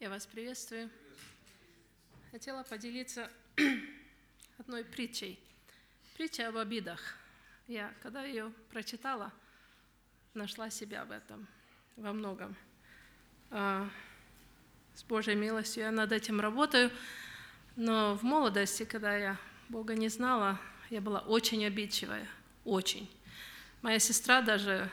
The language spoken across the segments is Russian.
Я вас приветствую. Хотела поделиться одной притчей. Притча об обидах. Я, когда ее прочитала, нашла себя в этом во многом. А, с Божьей милостью я над этим работаю, но в молодости, когда я Бога не знала, я была очень обидчивая, очень. Моя сестра даже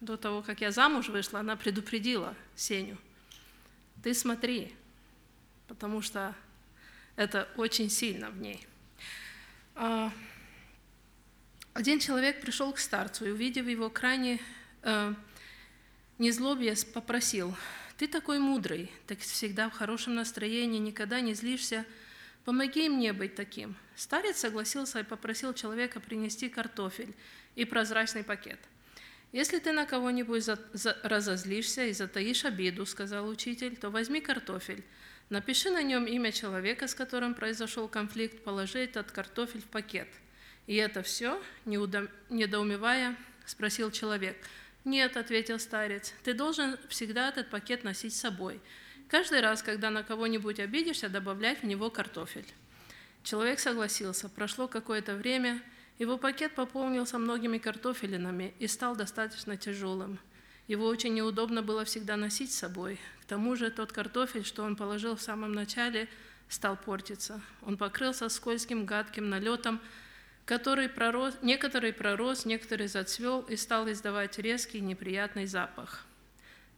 до того, как я замуж вышла, она предупредила Сеню – ты смотри, потому что это очень сильно в ней. А, один человек пришел к старцу и, увидев его крайне э, незлобие, попросил, «Ты такой мудрый, так всегда в хорошем настроении, никогда не злишься, помоги мне быть таким». Старец согласился и попросил человека принести картофель и прозрачный пакет – если ты на кого-нибудь разозлишься и затаишь обиду, сказал учитель, то возьми картофель, напиши на нем имя человека, с которым произошел конфликт, положи этот картофель в пакет. И это все, недоумевая, спросил человек. «Нет», — ответил старец, — «ты должен всегда этот пакет носить с собой. Каждый раз, когда на кого-нибудь обидишься, добавлять в него картофель». Человек согласился. Прошло какое-то время, его пакет пополнился многими картофелинами и стал достаточно тяжелым. Его очень неудобно было всегда носить с собой. К тому же тот картофель, что он положил в самом начале, стал портиться. Он покрылся скользким, гадким налетом, который пророс, некоторый пророс, некоторый зацвел и стал издавать резкий неприятный запах.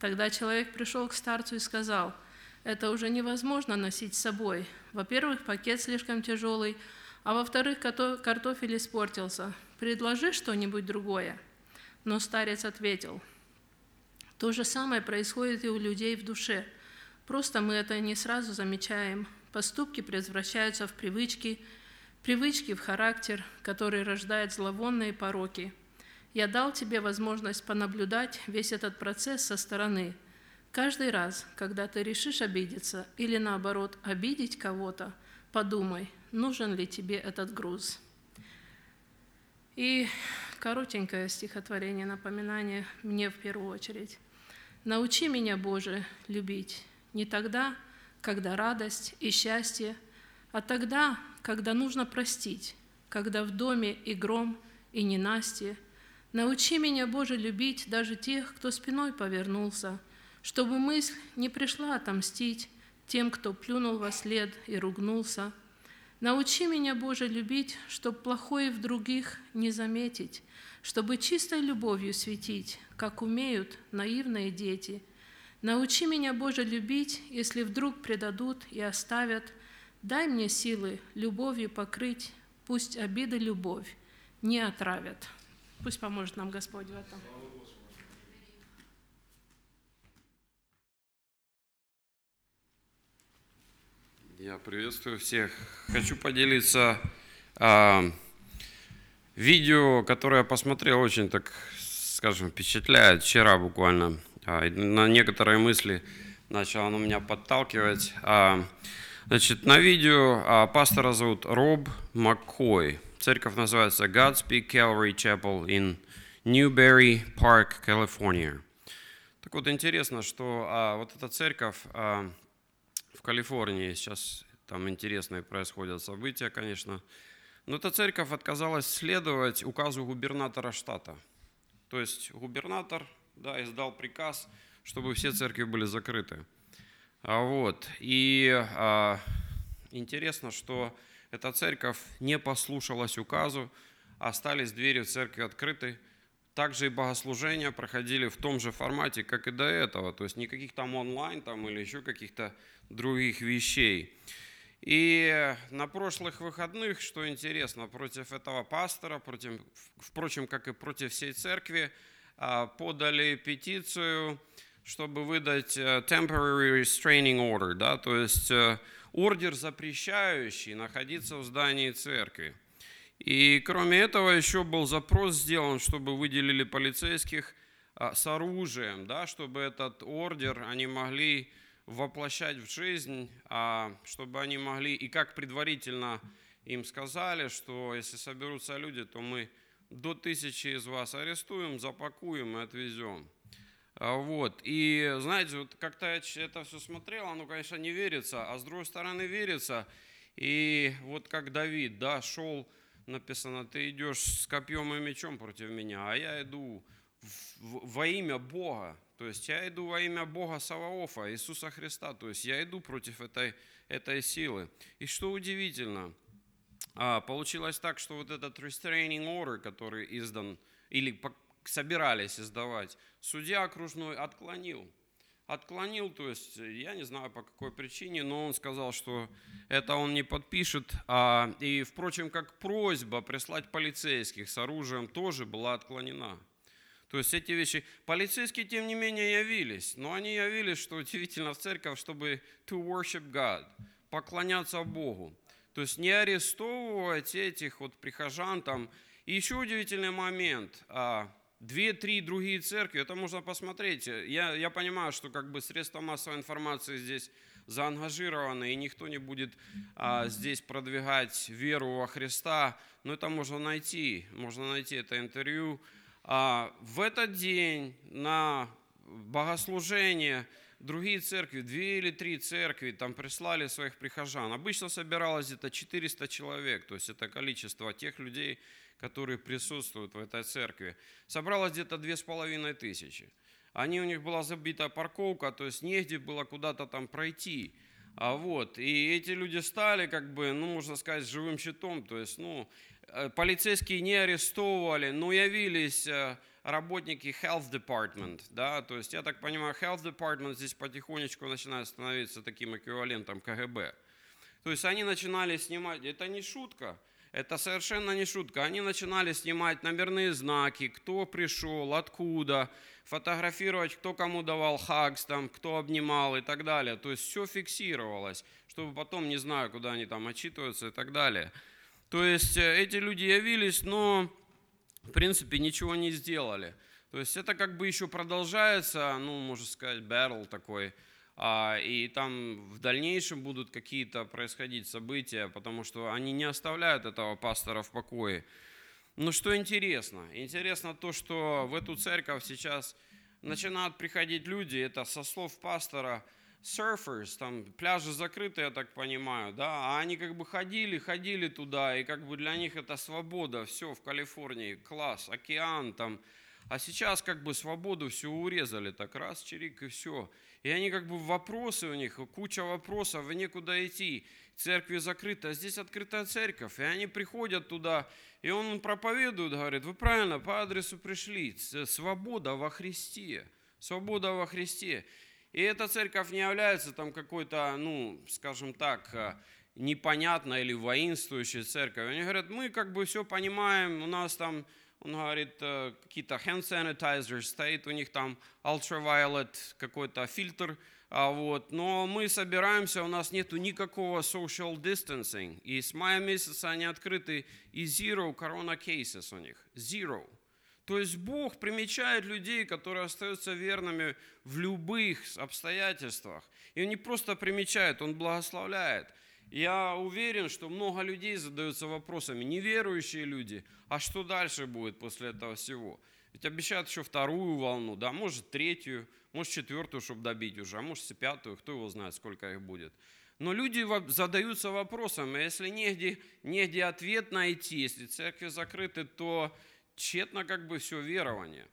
Тогда человек пришел к старцу и сказал, «Это уже невозможно носить с собой. Во-первых, пакет слишком тяжелый, а во-вторых, картофель испортился. Предложи что-нибудь другое. Но старец ответил, то же самое происходит и у людей в душе. Просто мы это не сразу замечаем. Поступки превращаются в привычки, привычки в характер, который рождает зловонные пороки. Я дал тебе возможность понаблюдать весь этот процесс со стороны. Каждый раз, когда ты решишь обидеться или наоборот обидеть кого-то, подумай, нужен ли тебе этот груз. И коротенькое стихотворение, напоминание мне в первую очередь. «Научи меня, Боже, любить не тогда, когда радость и счастье, а тогда, когда нужно простить, когда в доме и гром, и ненастье. Научи меня, Боже, любить даже тех, кто спиной повернулся, чтобы мысль не пришла отомстить тем, кто плюнул во след и ругнулся – Научи меня, Боже, любить, чтоб плохое в других не заметить, чтобы чистой любовью светить, как умеют наивные дети. Научи меня, Боже, любить, если вдруг предадут и оставят. Дай мне силы любовью покрыть, пусть обиды любовь не отравят. Пусть поможет нам Господь в этом. Я приветствую всех. Хочу поделиться а, видео, которое я посмотрел, очень так, скажем, впечатляет. Вчера буквально а, на некоторые мысли начал оно меня подталкивать. А, значит, на видео а, пастора зовут Роб Маккой. Церковь называется Godspeak Calvary Chapel in Newberry Park, Калифорния. Так вот, интересно, что а, вот эта церковь а, в Калифорнии сейчас там интересные происходят события, конечно. Но эта церковь отказалась следовать указу губернатора штата. То есть губернатор да, издал приказ, чтобы все церкви были закрыты. А вот. И а, интересно, что эта церковь не послушалась указу, остались двери церкви открыты, также и богослужения проходили в том же формате, как и до этого, то есть никаких там онлайн там, или еще каких-то других вещей. И на прошлых выходных, что интересно, против этого пастора, против, впрочем, как и против всей церкви, а, подали петицию, чтобы выдать э, temporary restraining order, да, то есть э, ордер, запрещающий находиться в здании церкви. И кроме этого еще был запрос сделан, чтобы выделили полицейских а, с оружием, да, чтобы этот ордер они могли воплощать в жизнь, а, чтобы они могли, и как предварительно им сказали, что если соберутся люди, то мы до тысячи из вас арестуем, запакуем и отвезем. А, вот. И, знаете, вот как-то это все смотрел, оно, конечно, не верится, а с другой стороны верится. И вот как Давид, да, шел, написано, ты идешь с копьем и мечом против меня, а я иду во имя Бога. То есть я иду во имя Бога Саваофа, Иисуса Христа. То есть я иду против этой, этой силы. И что удивительно, а, получилось так, что вот этот restraining order, который издан, или собирались издавать, судья окружной отклонил. Отклонил, то есть я не знаю по какой причине, но он сказал, что это он не подпишет. А, и, впрочем, как просьба прислать полицейских с оружием тоже была отклонена. То есть эти вещи, полицейские тем не менее явились, но они явились, что удивительно, в церковь, чтобы to worship God, поклоняться Богу. То есть не арестовывать этих вот прихожан там. И еще удивительный момент, а, две-три другие церкви, это можно посмотреть. Я, я понимаю, что как бы средства массовой информации здесь заангажированы, и никто не будет а, здесь продвигать веру во Христа, но это можно найти, можно найти это интервью. А, в этот день на богослужение другие церкви, две или три церкви, там прислали своих прихожан. Обычно собиралось где-то 400 человек, то есть это количество тех людей, которые присутствуют в этой церкви. Собралось где-то две с половиной тысячи. Они, у них была забита парковка, то есть негде было куда-то там пройти. А вот, и эти люди стали, как бы, ну, можно сказать, живым щитом, то есть, ну, э, полицейские не арестовывали, но явились э, работники health department, да, то есть, я так понимаю, health department здесь потихонечку начинает становиться таким эквивалентом КГБ. То есть, они начинали снимать, это не шутка, это совершенно не шутка. Они начинали снимать номерные знаки, кто пришел, откуда, фотографировать, кто кому давал хагс, там, кто обнимал и так далее. То есть все фиксировалось, чтобы потом, не знаю, куда они там отчитываются и так далее. То есть э, эти люди явились, но в принципе ничего не сделали. То есть это как бы еще продолжается, ну, можно сказать, battle такой, и там в дальнейшем будут какие-то происходить события, потому что они не оставляют этого пастора в покое. Но что интересно? Интересно то, что в эту церковь сейчас начинают приходить люди, это со слов пастора, surfers, там пляжи закрыты, я так понимаю, да, а они как бы ходили, ходили туда, и как бы для них это свобода, все в Калифорнии, класс, океан там, а сейчас как бы свободу все урезали, так раз, чирик и все. И они как бы вопросы у них, куча вопросов, и некуда идти. Церкви закрыты, а здесь открытая церковь. И они приходят туда, и он проповедует, говорит, вы правильно по адресу пришли. Свобода во Христе. Свобода во Христе. И эта церковь не является там какой-то, ну, скажем так, э, непонятной или воинствующей церковью. Они говорят, мы как бы все понимаем, у нас там он говорит, э, какие-то hand sanitizers, стоит у них там ultraviolet, какой-то фильтр, а вот, но мы собираемся, у нас нету никакого social distancing, и с мая месяца они открыты, и zero corona cases у них, zero. То есть Бог примечает людей, которые остаются верными в любых обстоятельствах. И Он не просто примечает, Он благословляет. Я уверен, что много людей задаются вопросами, неверующие люди, а что дальше будет после этого всего? Ведь обещают еще вторую волну, да, может третью, может четвертую, чтобы добить уже, а может и пятую, кто его знает, сколько их будет. Но люди задаются вопросом, если негде, негде ответ найти, если церкви закрыты, то тщетно как бы все верование.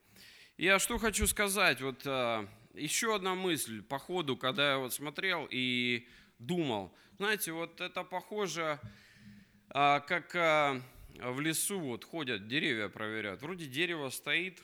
Я что хочу сказать, вот а, еще одна мысль по ходу, когда я вот смотрел и думал. Знаете, вот это похоже, а, как а, в лесу вот ходят, деревья проверяют. Вроде дерево стоит,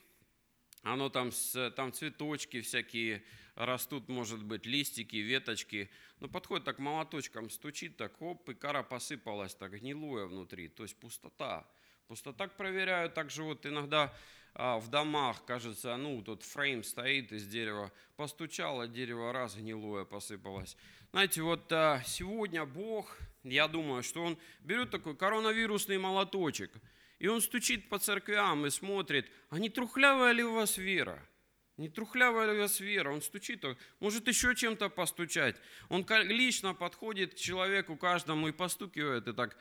оно там, там цветочки всякие растут, может быть, листики, веточки. Но подходит так молоточком, стучит так, оп, и кора посыпалась так, гнилое внутри, то есть пустота. Просто так проверяют, также вот иногда а, в домах, кажется, ну, тут фрейм стоит из дерева, постучало дерево, раз гнилое посыпалось. Знаете, вот а, сегодня Бог, я думаю, что Он берет такой коронавирусный молоточек, и Он стучит по церквям и смотрит, а не трухлявая ли у вас вера? Не трухлявая ли у вас вера? Он стучит, может еще чем-то постучать. Он лично подходит к человеку каждому и постукивает, и так,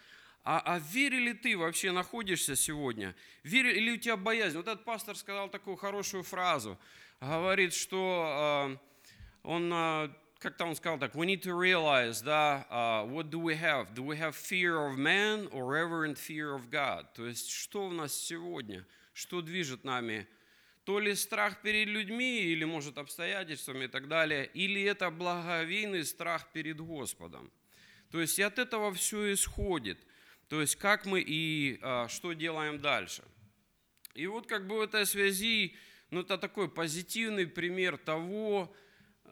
а, а в вере ли ты вообще находишься сегодня? Вере, или у тебя боязнь? Вот этот пастор сказал такую хорошую фразу. говорит, что э, он, э, как-то он сказал так, we need to realize, да, uh, what do we have? Do we have fear of man or reverent fear of God? То есть, что у нас сегодня? Что движет нами? То ли страх перед людьми, или, может, обстоятельствами и так далее, или это благовейный страх перед Господом. То есть, и от этого все исходит. То есть, как мы и а, что делаем дальше. И вот как бы в этой связи, ну, это такой позитивный пример того,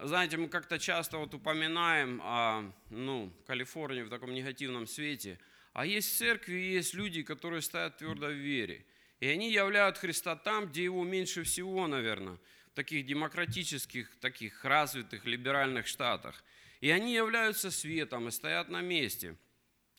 знаете, мы как-то часто вот упоминаем о, ну, Калифорнии в таком негативном свете, а есть церкви, есть люди, которые стоят твердо в вере. И они являют Христа там, где его меньше всего, наверное, в таких демократических, таких развитых, либеральных штатах. И они являются светом и стоят на месте.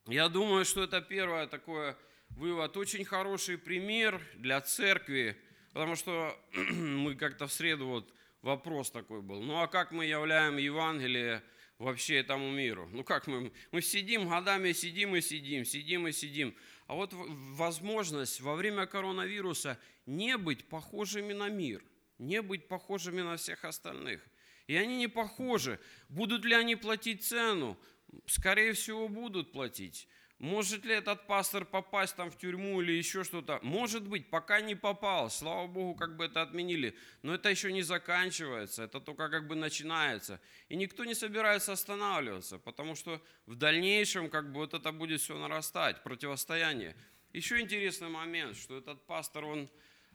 Я думаю, что это первое такое вывод, очень хороший пример для церкви, потому что мы как-то в среду вот вопрос такой был. Ну а как мы являем Евангелие вообще этому миру? Ну как мы? Мы сидим годами, сидим и сидим, сидим и сидим. А вот возможность во время коронавируса не быть похожими на мир, не быть похожими на всех остальных. И они не похожи. Будут ли они платить цену? Скорее всего, будут платить. Может ли этот пастор попасть там в тюрьму или еще что-то? Может быть, пока не попал. Слава Богу, как бы это отменили. Но это еще не заканчивается, это только как бы начинается. И никто не собирается останавливаться, потому что в дальнейшем как бы вот это будет все нарастать, противостояние. Еще интересный момент, что этот пастор, он,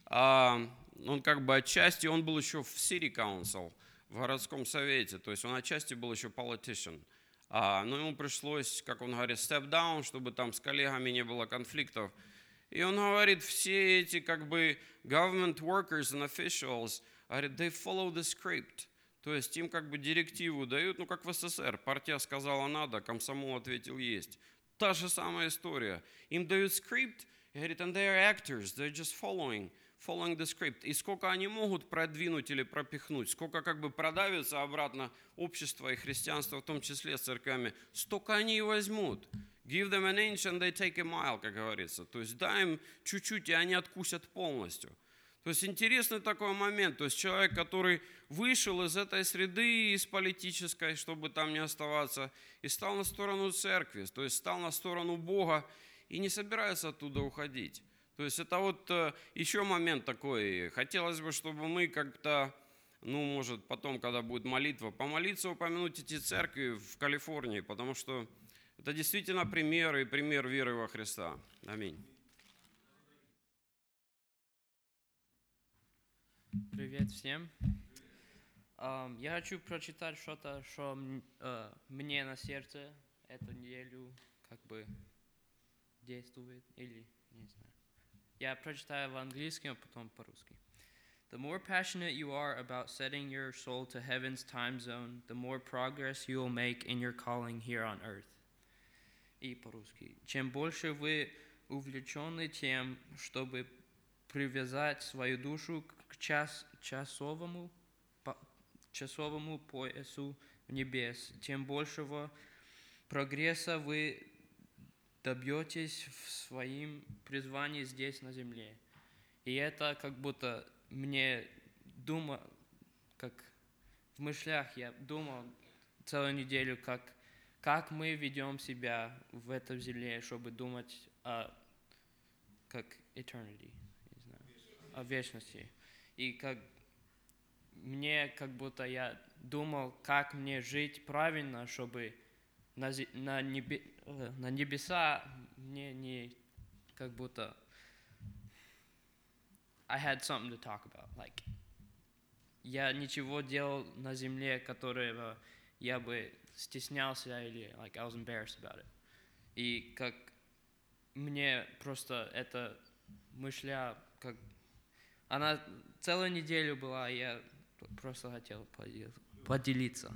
а, он как бы отчасти, он был еще в City Council, в городском совете, то есть он отчасти был еще politician. А, но ему пришлось, как он говорит, step down, чтобы там с коллегами не было конфликтов. И он говорит, все эти как бы government workers and officials, говорит, they follow the script. То есть им как бы директиву дают, ну как в СССР, партия сказала надо, комсомол ответил есть. Та же самая история. Им дают скрипт, и говорит, and they are actors, they're just following following the script. И сколько они могут продвинуть или пропихнуть, сколько как бы продавится обратно общество и христианство, в том числе с церквями, столько они и возьмут. Give them an inch and they take a mile, как говорится. То есть дай им чуть-чуть, и они откусят полностью. То есть интересный такой момент. То есть человек, который вышел из этой среды, из политической, чтобы там не оставаться, и стал на сторону церкви, то есть стал на сторону Бога и не собирается оттуда уходить. То есть это вот э, еще момент такой. Хотелось бы, чтобы мы как-то, ну, может, потом, когда будет молитва, помолиться, упомянуть эти церкви в Калифорнии, потому что это действительно пример и пример веры во Христа. Аминь. Привет всем. Я хочу прочитать что-то, что э, мне на сердце эту неделю как бы действует или не знаю. Я прочитаю в английском, а потом по-русски. The more passionate you are about setting your soul to heaven's time zone, the more progress you will make in your calling here on earth. И по-русски. Чем больше вы увлечены тем, чтобы привязать свою душу к час, часовому, по, часовому поясу небес, тем большего прогресса вы добьетесь в своем призвании здесь, на земле. И это как будто мне думал, как в мыслях я думал целую неделю, как, как мы ведем себя в этом земле, чтобы думать о как eternity, не знаю, о вечности. И как мне как будто я думал, как мне жить правильно, чтобы на, на, небе, э, на небеса мне не как будто I had something to talk about. Like, я ничего делал на земле, которого я бы стеснялся или like I was embarrassed about it. И как мне просто эта мысля, как она целую неделю была, и я просто хотел поделиться.